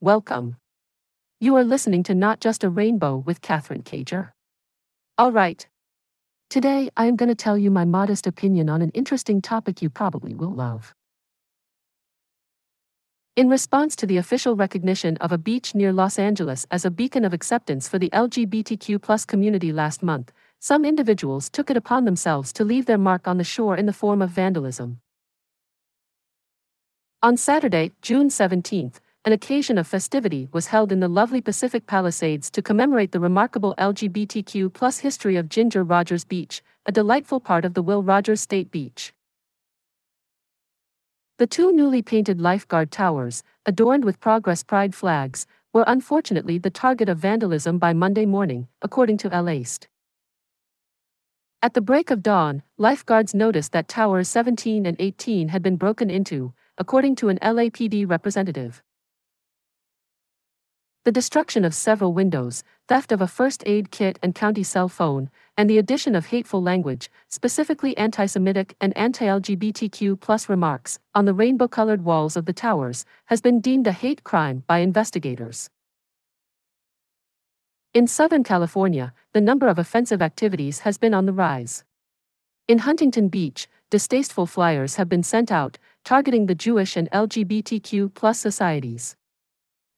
Welcome. You are listening to Not Just a Rainbow with Katherine Cager. All right. Today, I am going to tell you my modest opinion on an interesting topic you probably will love. In response to the official recognition of a beach near Los Angeles as a beacon of acceptance for the LGBTQ community last month, some individuals took it upon themselves to leave their mark on the shore in the form of vandalism. On Saturday, June 17th, an occasion of festivity was held in the lovely Pacific Palisades to commemorate the remarkable LGBTQ plus history of Ginger Rogers Beach, a delightful part of the Will Rogers State Beach. The two newly painted lifeguard towers, adorned with Progress Pride flags, were unfortunately the target of vandalism by Monday morning, according to LAist. At the break of dawn, lifeguards noticed that towers 17 and 18 had been broken into, according to an LAPD representative the destruction of several windows, theft of a first aid kit and county cell phone, and the addition of hateful language, specifically anti Semitic and anti LGBTQ remarks, on the rainbow colored walls of the towers, has been deemed a hate crime by investigators. In Southern California, the number of offensive activities has been on the rise. In Huntington Beach, distasteful flyers have been sent out, targeting the Jewish and LGBTQ societies.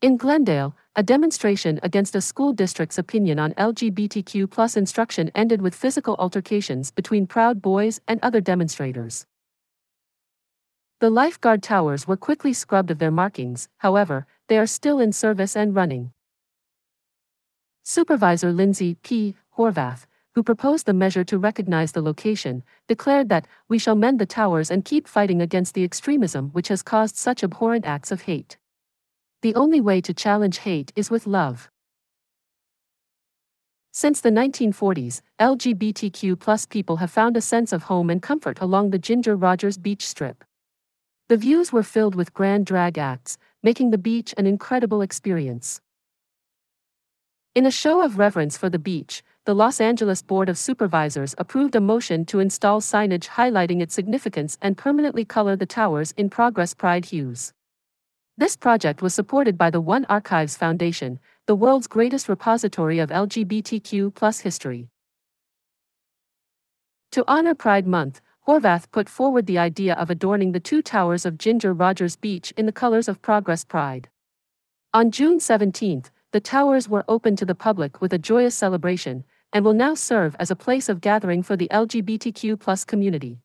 In Glendale, a demonstration against a school district's opinion on LGBTQ instruction ended with physical altercations between Proud Boys and other demonstrators. The lifeguard towers were quickly scrubbed of their markings, however, they are still in service and running. Supervisor Lindsay P. Horvath, who proposed the measure to recognize the location, declared that, We shall mend the towers and keep fighting against the extremism which has caused such abhorrent acts of hate. The only way to challenge hate is with love. Since the 1940s, LGBTQ people have found a sense of home and comfort along the Ginger Rogers Beach Strip. The views were filled with grand drag acts, making the beach an incredible experience. In a show of reverence for the beach, the Los Angeles Board of Supervisors approved a motion to install signage highlighting its significance and permanently color the towers in Progress Pride hues. This project was supported by the One Archives Foundation, the world's greatest repository of LGBTQ history. To honor Pride Month, Horvath put forward the idea of adorning the two towers of Ginger Rogers Beach in the colors of Progress Pride. On June 17th, the towers were open to the public with a joyous celebration and will now serve as a place of gathering for the LGBTQ community.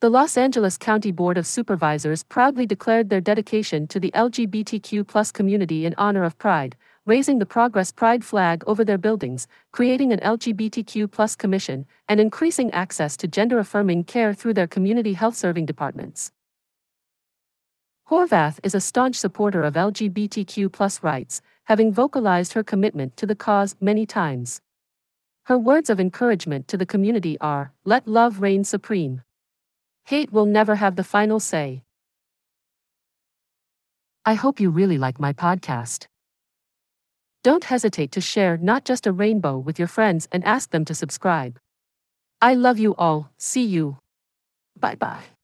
The Los Angeles County Board of Supervisors proudly declared their dedication to the LGBTQ community in honor of Pride, raising the Progress Pride flag over their buildings, creating an LGBTQ commission, and increasing access to gender affirming care through their community health serving departments. Horvath is a staunch supporter of LGBTQ rights, having vocalized her commitment to the cause many times. Her words of encouragement to the community are Let love reign supreme. Hate will never have the final say. I hope you really like my podcast. Don't hesitate to share not just a rainbow with your friends and ask them to subscribe. I love you all. See you. Bye bye.